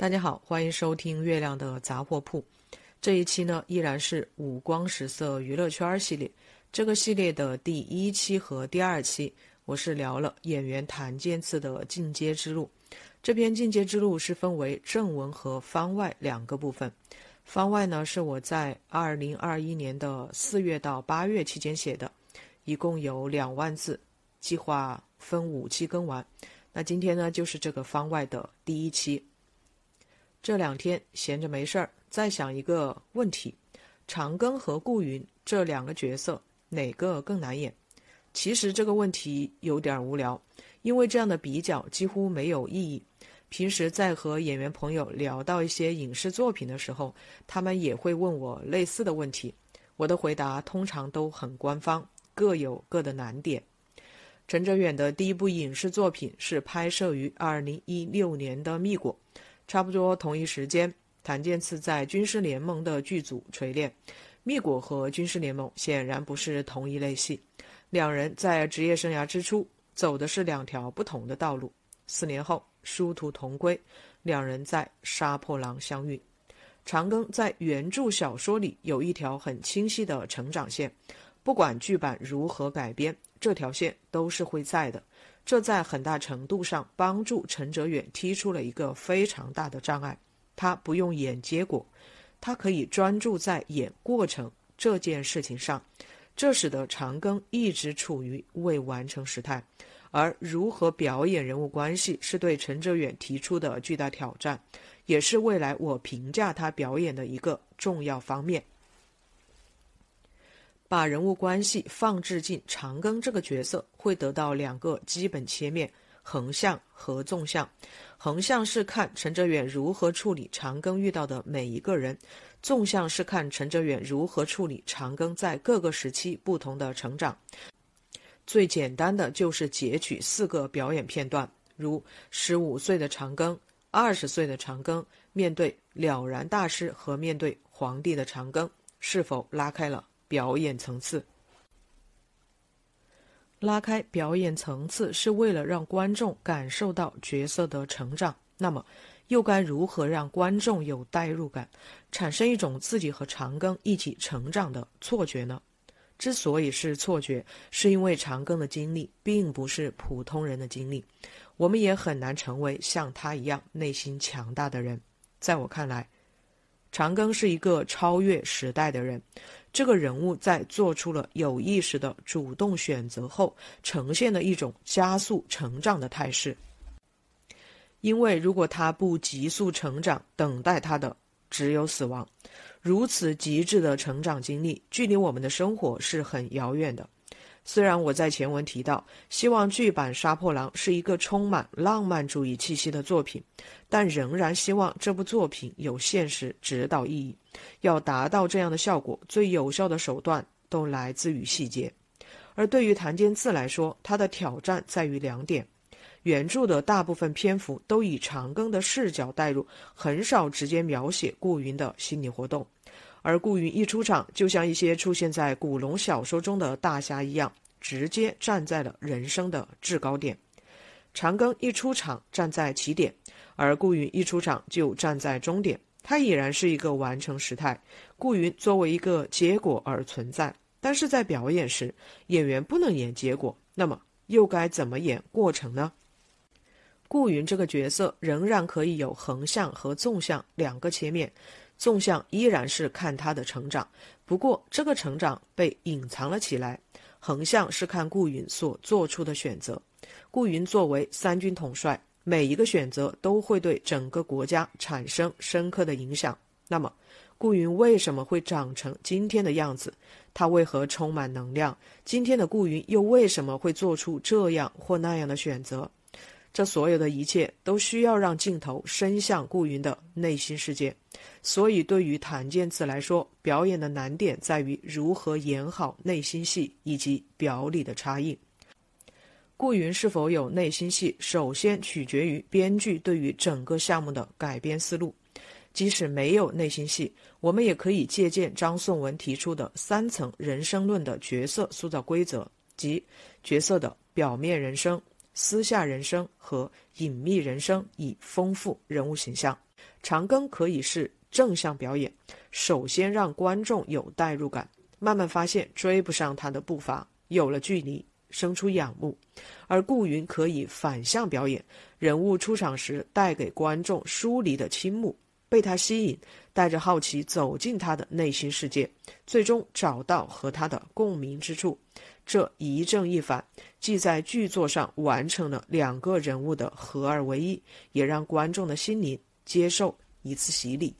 大家好，欢迎收听月亮的杂货铺。这一期呢，依然是五光十色娱乐圈系列。这个系列的第一期和第二期，我是聊了演员谭健次的进阶之路。这篇进阶之路是分为正文和番外两个部分。番外呢，是我在二零二一年的四月到八月期间写的，一共有两万字，计划分五期更完。那今天呢，就是这个番外的第一期。这两天闲着没事儿，在想一个问题：长庚和顾云这两个角色哪个更难演？其实这个问题有点无聊，因为这样的比较几乎没有意义。平时在和演员朋友聊到一些影视作品的时候，他们也会问我类似的问题，我的回答通常都很官方，各有各的难点。陈哲远的第一部影视作品是拍摄于二零一六年的《蜜果》。差不多同一时间，谭健次在《军师联盟》的剧组锤炼，《蜜果》和《军师联盟》显然不是同一类戏。两人在职业生涯之初走的是两条不同的道路。四年后殊途同归，两人在《杀破狼》相遇。长庚在原著小说里有一条很清晰的成长线，不管剧版如何改编，这条线都是会在的。这在很大程度上帮助陈哲远踢出了一个非常大的障碍，他不用演结果，他可以专注在演过程这件事情上，这使得长庚一直处于未完成时态。而如何表演人物关系是对陈哲远提出的巨大挑战，也是未来我评价他表演的一个重要方面。把人物关系放置进长庚这个角色，会得到两个基本切面：横向和纵向。横向是看陈哲远如何处理长庚遇到的每一个人；纵向是看陈哲远如何处理长庚在各个时期不同的成长。最简单的就是截取四个表演片段，如十五岁的长庚、二十岁的长庚面对了然大师和面对皇帝的长庚，是否拉开了？表演层次，拉开表演层次是为了让观众感受到角色的成长。那么，又该如何让观众有代入感，产生一种自己和长庚一起成长的错觉呢？之所以是错觉，是因为长庚的经历并不是普通人的经历，我们也很难成为像他一样内心强大的人。在我看来。长庚是一个超越时代的人，这个人物在做出了有意识的主动选择后，呈现了一种加速成长的态势。因为如果他不急速成长，等待他的只有死亡。如此极致的成长经历，距离我们的生活是很遥远的。虽然我在前文提到，希望剧版《杀破狼》是一个充满浪漫主义气息的作品，但仍然希望这部作品有现实指导意义。要达到这样的效果，最有效的手段都来自于细节。而对于谭健次来说，他的挑战在于两点：原著的大部分篇幅都以长庚的视角带入，很少直接描写顾云的心理活动。而顾云一出场，就像一些出现在古龙小说中的大侠一样，直接站在了人生的制高点。长庚一出场站在起点，而顾云一出场就站在终点。他已然是一个完成时态，顾云作为一个结果而存在。但是在表演时，演员不能演结果，那么又该怎么演过程呢？顾云这个角色仍然可以有横向和纵向两个切面。纵向依然是看他的成长，不过这个成长被隐藏了起来。横向是看顾云所做出的选择。顾云作为三军统帅，每一个选择都会对整个国家产生深刻的影响。那么，顾云为什么会长成今天的样子？他为何充满能量？今天的顾云又为什么会做出这样或那样的选择？这所有的一切都需要让镜头伸向顾云的内心世界，所以对于谭健次来说，表演的难点在于如何演好内心戏以及表里的差异。顾云是否有内心戏，首先取决于编剧对于整个项目的改编思路。即使没有内心戏，我们也可以借鉴张颂文提出的三层人生论的角色塑造规则，即角色的表面人生。私下人生和隐秘人生，以丰富人物形象。长庚可以是正向表演，首先让观众有代入感，慢慢发现追不上他的步伐，有了距离，生出仰慕；而顾云可以反向表演，人物出场时带给观众疏离的倾慕，被他吸引，带着好奇走进他的内心世界，最终找到和他的共鸣之处。这一正一反，既在剧作上完成了两个人物的合二为一，也让观众的心灵接受一次洗礼。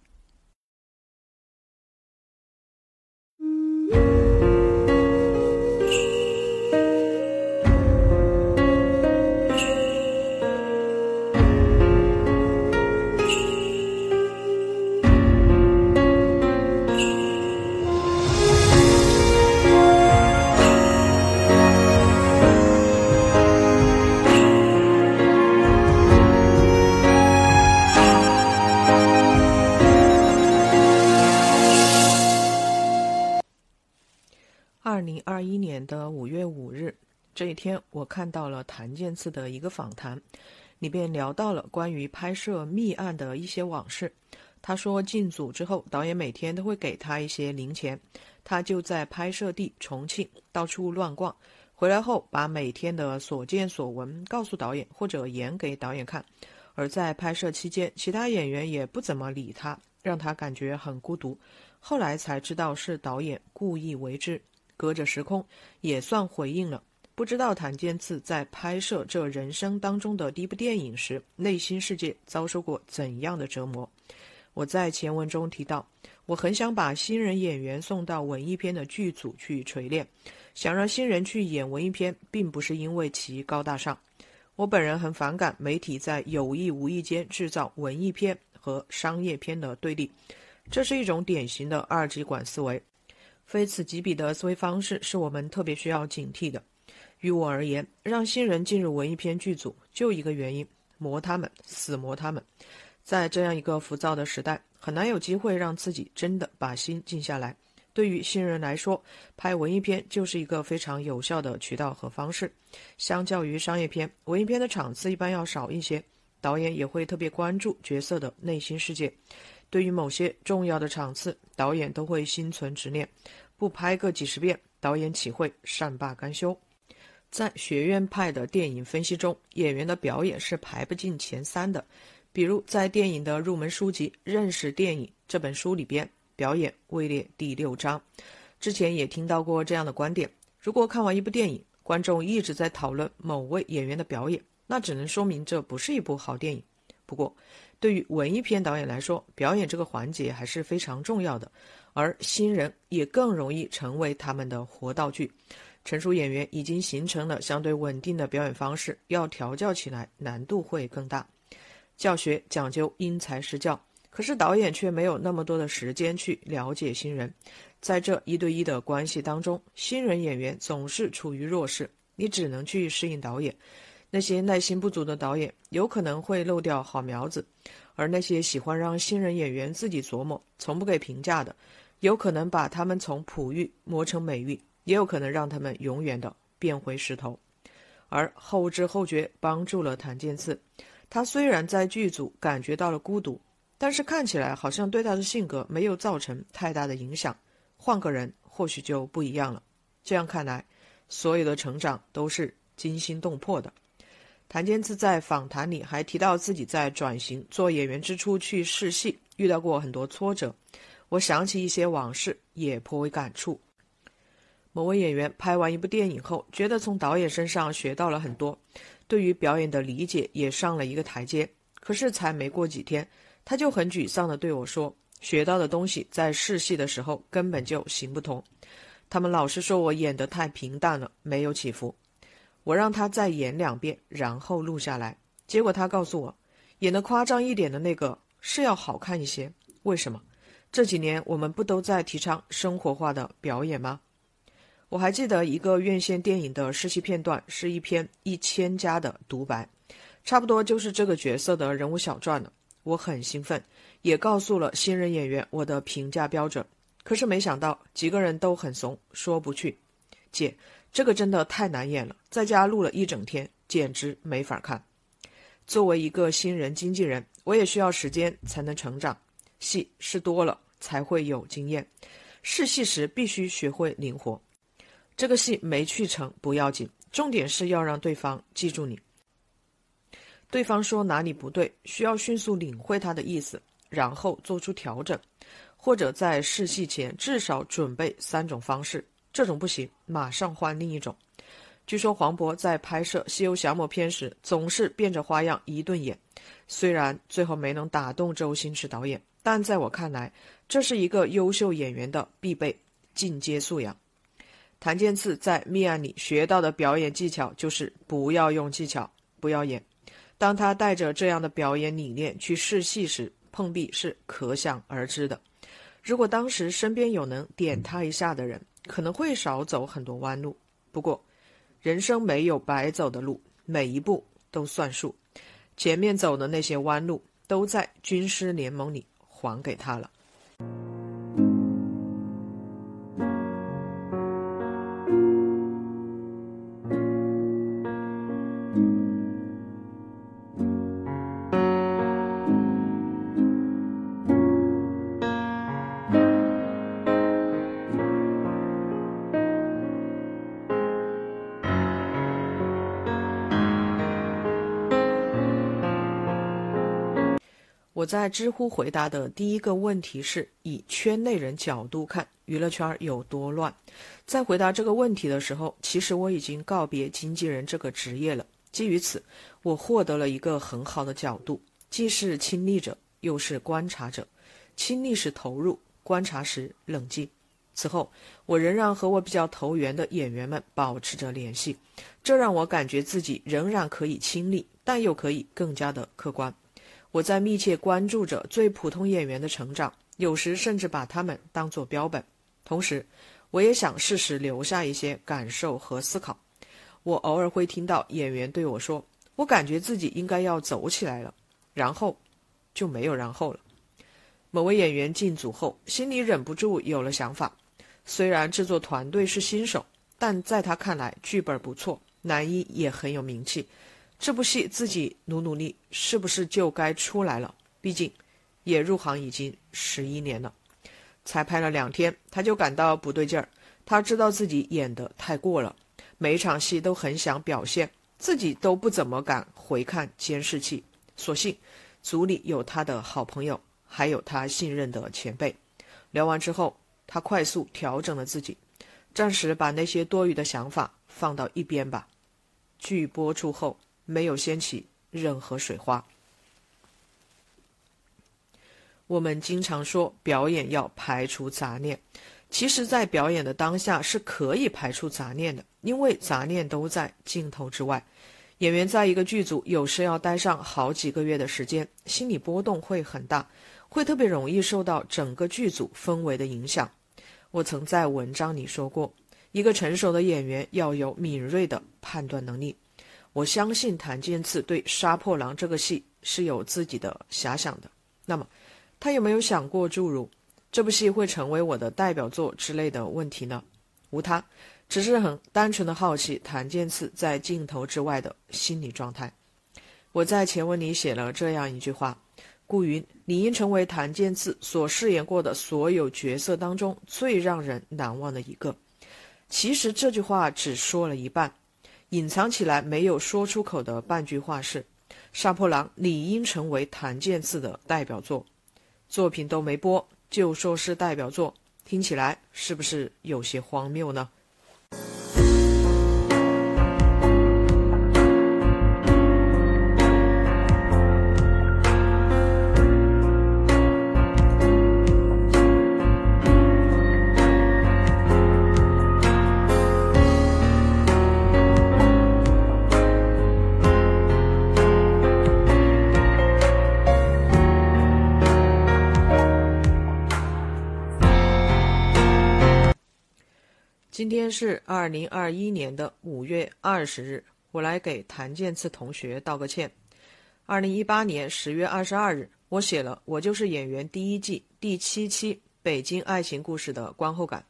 天，我看到了谭健次的一个访谈，里边聊到了关于拍摄《密案》的一些往事。他说，进组之后，导演每天都会给他一些零钱，他就在拍摄地重庆到处乱逛，回来后把每天的所见所闻告诉导演或者演给导演看。而在拍摄期间，其他演员也不怎么理他，让他感觉很孤独。后来才知道是导演故意为之。隔着时空，也算回应了。不知道谭健次在拍摄这人生当中的第一部电影时，内心世界遭受过怎样的折磨？我在前文中提到，我很想把新人演员送到文艺片的剧组去锤炼，想让新人去演文艺片，并不是因为其高大上。我本人很反感媒体在有意无意间制造文艺片和商业片的对立，这是一种典型的二极管思维。非此即彼的思维方式是我们特别需要警惕的。于我而言，让新人进入文艺片剧组就一个原因：磨他们，死磨他们。在这样一个浮躁的时代，很难有机会让自己真的把心静下来。对于新人来说，拍文艺片就是一个非常有效的渠道和方式。相较于商业片，文艺片的场次一般要少一些，导演也会特别关注角色的内心世界。对于某些重要的场次，导演都会心存执念，不拍个几十遍，导演岂会善罢甘休？在学院派的电影分析中，演员的表演是排不进前三的。比如在电影的入门书籍《认识电影》这本书里边，表演位列第六章。之前也听到过这样的观点：如果看完一部电影，观众一直在讨论某位演员的表演，那只能说明这不是一部好电影。不过，对于文艺片导演来说，表演这个环节还是非常重要的，而新人也更容易成为他们的活道具。成熟演员已经形成了相对稳定的表演方式，要调教起来难度会更大。教学讲究因材施教，可是导演却没有那么多的时间去了解新人，在这一对一的关系当中，新人演员总是处于弱势，你只能去适应导演。那些耐心不足的导演有可能会漏掉好苗子，而那些喜欢让新人演员自己琢磨、从不给评价的，有可能把他们从璞玉磨成美玉，也有可能让他们永远的变回石头。而后知后觉帮助了谭健次，他虽然在剧组感觉到了孤独，但是看起来好像对他的性格没有造成太大的影响。换个人或许就不一样了。这样看来，所有的成长都是惊心动魄的。谭健次在访谈里还提到，自己在转型做演员之初去试戏，遇到过很多挫折。我想起一些往事，也颇为感触。某位演员拍完一部电影后，觉得从导演身上学到了很多，对于表演的理解也上了一个台阶。可是才没过几天，他就很沮丧地对我说：“学到的东西在试戏的时候根本就行不通。他们老是说我演得太平淡了，没有起伏。”我让他再演两遍，然后录下来。结果他告诉我，演的夸张一点的那个是要好看一些。为什么？这几年我们不都在提倡生活化的表演吗？我还记得一个院线电影的试戏片段，是一篇一千加的独白，差不多就是这个角色的人物小传了。我很兴奋，也告诉了新人演员我的评价标准。可是没想到几个人都很怂，说不去。姐。这个真的太难演了，在家录了一整天，简直没法看。作为一个新人经纪人，我也需要时间才能成长。戏试多了才会有经验，试戏时必须学会灵活。这个戏没去成不要紧，重点是要让对方记住你。对方说哪里不对，需要迅速领会他的意思，然后做出调整，或者在试戏前至少准备三种方式。这种不行，马上换另一种。据说黄渤在拍摄《西游降魔篇》时，总是变着花样一顿演。虽然最后没能打动周星驰导演，但在我看来，这是一个优秀演员的必备进阶素养。谭健次在《密案》里学到的表演技巧就是不要用技巧，不要演。当他带着这样的表演理念去试戏时，碰壁是可想而知的。如果当时身边有能点他一下的人，可能会少走很多弯路。不过，人生没有白走的路，每一步都算数。前面走的那些弯路，都在军师联盟里还给他了。我在知乎回答的第一个问题是以圈内人角度看娱乐圈有多乱。在回答这个问题的时候，其实我已经告别经纪人这个职业了。基于此，我获得了一个很好的角度，既是亲历者，又是观察者。亲历时投入，观察时冷静。此后，我仍然和我比较投缘的演员们保持着联系，这让我感觉自己仍然可以亲历，但又可以更加的客观。我在密切关注着最普通演员的成长，有时甚至把他们当作标本。同时，我也想适时留下一些感受和思考。我偶尔会听到演员对我说：“我感觉自己应该要走起来了。”然后，就没有然后了。某位演员进组后，心里忍不住有了想法。虽然制作团队是新手，但在他看来，剧本不错，男一也很有名气。这部戏自己努努力，是不是就该出来了？毕竟，也入行已经十一年了，才拍了两天，他就感到不对劲儿。他知道自己演得太过了，每一场戏都很想表现，自己都不怎么敢回看监视器。所幸，组里有他的好朋友，还有他信任的前辈。聊完之后，他快速调整了自己，暂时把那些多余的想法放到一边吧。剧播出后。没有掀起任何水花。我们经常说表演要排除杂念，其实，在表演的当下是可以排除杂念的，因为杂念都在镜头之外。演员在一个剧组有时要待上好几个月的时间，心理波动会很大，会特别容易受到整个剧组氛围的影响。我曾在文章里说过，一个成熟的演员要有敏锐的判断能力。我相信谭健次对《杀破狼》这个戏是有自己的遐想的。那么，他有没有想过诸如这部戏会成为我的代表作之类的问题呢？无他，只是很单纯的好奇谭健次在镜头之外的心理状态。我在前文里写了这样一句话：顾云理应成为谭健次所饰演过的所有角色当中最让人难忘的一个。其实这句话只说了一半。隐藏起来没有说出口的半句话是：“杀破狼理应成为谭健次的代表作，作品都没播就说是代表作，听起来是不是有些荒谬呢？”今天是二零二一年的五月二十日，我来给谭健次同学道个歉。二零一八年十月二十二日，我写了《我就是演员》第一季第七期《北京爱情故事》的观后感，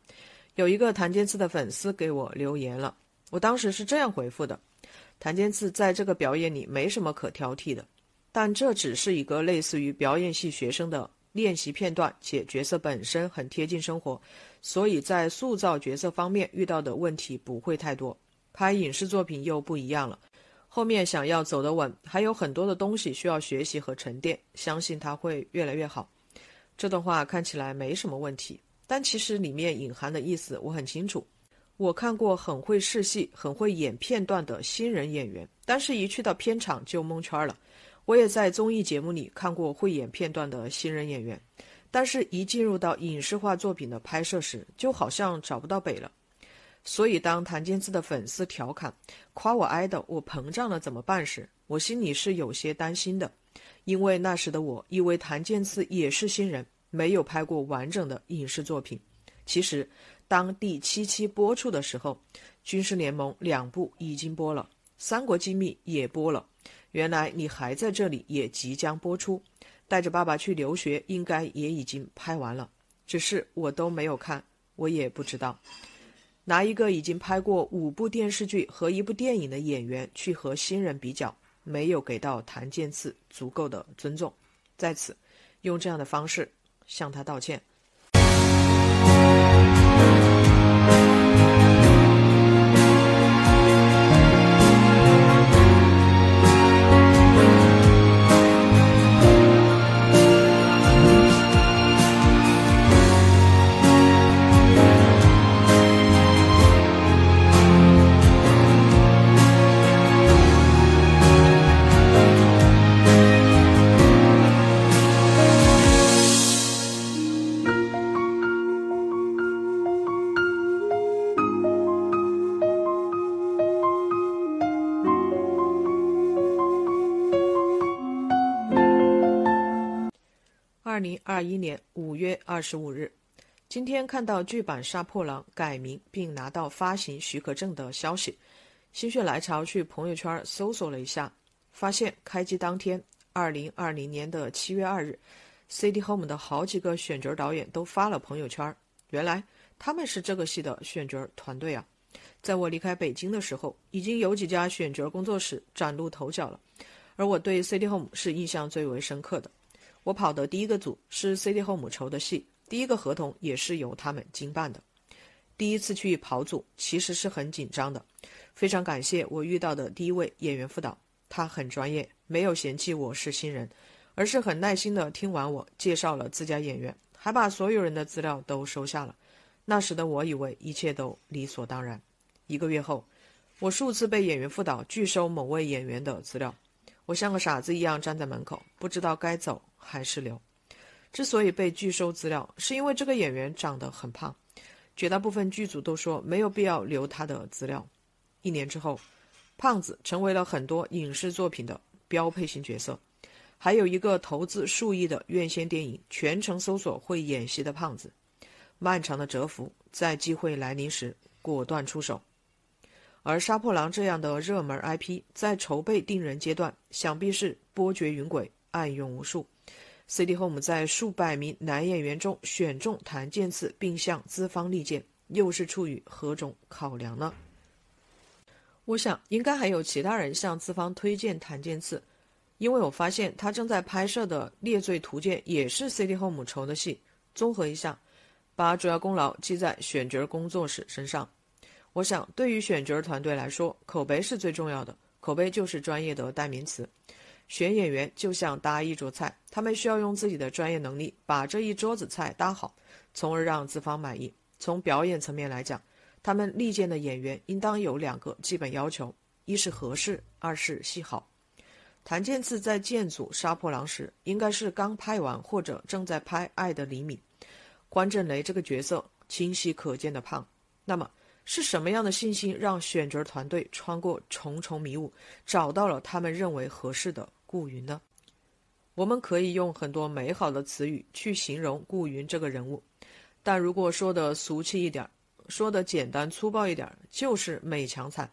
有一个谭健次的粉丝给我留言了，我当时是这样回复的：谭健次在这个表演里没什么可挑剔的，但这只是一个类似于表演系学生的练习片段，且角色本身很贴近生活，所以在塑造角色方面遇到的问题不会太多。拍影视作品又不一样了，后面想要走得稳，还有很多的东西需要学习和沉淀，相信他会越来越好。这段话看起来没什么问题，但其实里面隐含的意思我很清楚。我看过很会试戏、很会演片段的新人演员，但是一去到片场就蒙圈了。我也在综艺节目里看过会演片段的新人演员，但是一进入到影视化作品的拍摄时，就好像找不到北了。所以，当谭健次的粉丝调侃夸我爱豆我膨胀了怎么办时，我心里是有些担心的，因为那时的我以为谭健次也是新人，没有拍过完整的影视作品。其实。当第七期播出的时候，《军事联盟》两部已经播了，《三国机密》也播了。原来你还在这里，也即将播出。带着爸爸去留学，应该也已经拍完了，只是我都没有看，我也不知道。拿一个已经拍过五部电视剧和一部电影的演员去和新人比较，没有给到谭健次足够的尊重，在此用这样的方式向他道歉。二一年五月二十五日，今天看到剧版《杀破狼》改名并拿到发行许可证的消息，心血来潮去朋友圈搜索了一下，发现开机当天，二零二零年的七月二日，CD Home 的好几个选角导演都发了朋友圈，原来他们是这个戏的选角团队啊！在我离开北京的时候，已经有几家选角工作室崭露头角了，而我对 CD Home 是印象最为深刻的。我跑的第一个组是 CD Home 筹的戏，第一个合同也是由他们经办的。第一次去跑组其实是很紧张的，非常感谢我遇到的第一位演员副导，他很专业，没有嫌弃我是新人，而是很耐心的听完我介绍了自家演员，还把所有人的资料都收下了。那时的我以为一切都理所当然。一个月后，我数次被演员副导拒收某位演员的资料。我像个傻子一样站在门口，不知道该走还是留。之所以被拒收资料，是因为这个演员长得很胖，绝大部分剧组都说没有必要留他的资料。一年之后，胖子成为了很多影视作品的标配型角色。还有一个投资数亿的院线电影，全程搜索会演戏的胖子。漫长的蛰伏，在机会来临时果断出手。而《杀破狼》这样的热门 IP，在筹备定人阶段，想必是波谲云诡、暗用无数。CD Home 在数百名男演员中选中谭健次，并向资方力荐，又是出于何种考量呢？我想，应该还有其他人向资方推荐谭健次，因为我发现他正在拍摄的《猎罪图鉴》也是 CD Home 筹的戏。综合一下，把主要功劳记在选角工作室身上。我想，对于选角团队来说，口碑是最重要的。口碑就是专业的代名词。选演员就像搭一桌菜，他们需要用自己的专业能力把这一桌子菜搭好，从而让资方满意。从表演层面来讲，他们力荐的演员应当有两个基本要求：一是合适，二是戏好。谭健次在建组《杀破狼》时，应该是刚拍完或者正在拍《爱的厘米》。关震雷这个角色清晰可见的胖，那么。是什么样的信心让选角团队穿过重重迷雾，找到了他们认为合适的顾云呢？我们可以用很多美好的词语去形容顾云这个人物，但如果说的俗气一点，说的简单粗暴一点，就是美强惨。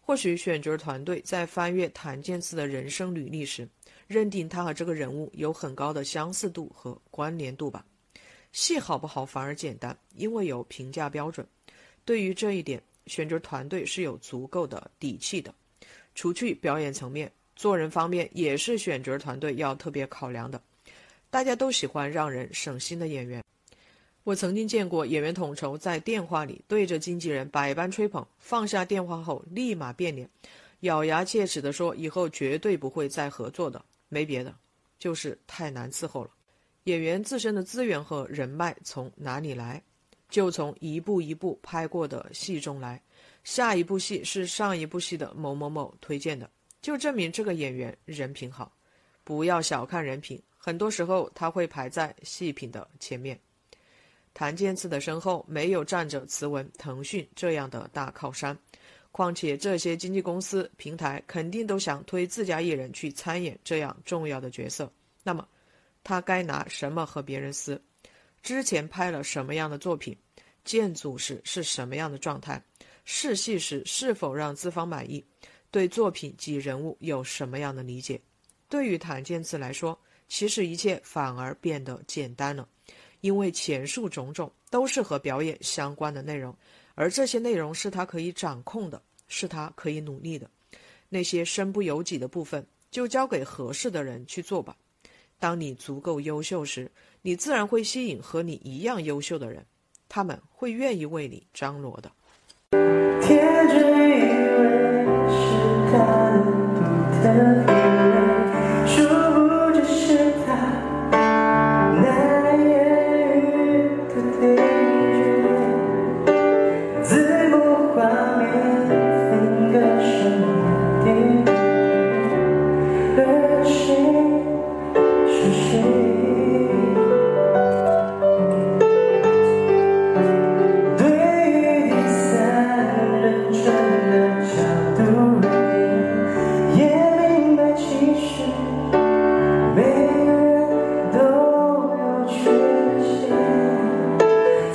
或许选角团队在翻阅谭健次的人生履历时，认定他和这个人物有很高的相似度和关联度吧。戏好不好反而简单，因为有评价标准。对于这一点，选角团队是有足够的底气的。除去表演层面，做人方面也是选角团队要特别考量的。大家都喜欢让人省心的演员。我曾经见过演员统筹在电话里对着经纪人百般吹捧，放下电话后立马变脸，咬牙切齿地说：“以后绝对不会再合作的。”没别的，就是太难伺候了。演员自身的资源和人脉从哪里来？就从一步一步拍过的戏中来。下一部戏是上一部戏的某某某推荐的，就证明这个演员人品好。不要小看人品，很多时候他会排在戏品的前面。谭健次的身后没有站着慈文、腾讯这样的大靠山，况且这些经纪公司、平台肯定都想推自家艺人去参演这样重要的角色。那么，他该拿什么和别人撕？之前拍了什么样的作品？建组时是什么样的状态？试戏时是否让资方满意？对作品及人物有什么样的理解？对于谭健次来说，其实一切反而变得简单了，因为前述种种都是和表演相关的内容，而这些内容是他可以掌控的，是他可以努力的。那些身不由己的部分，就交给合适的人去做吧。当你足够优秀时，你自然会吸引和你一样优秀的人，他们会愿意为你张罗的。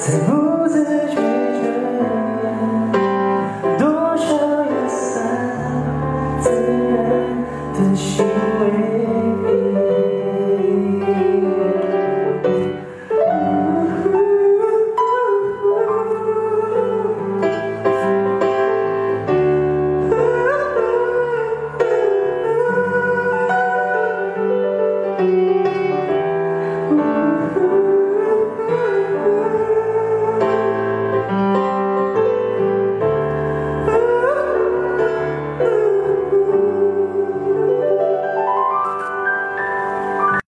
才不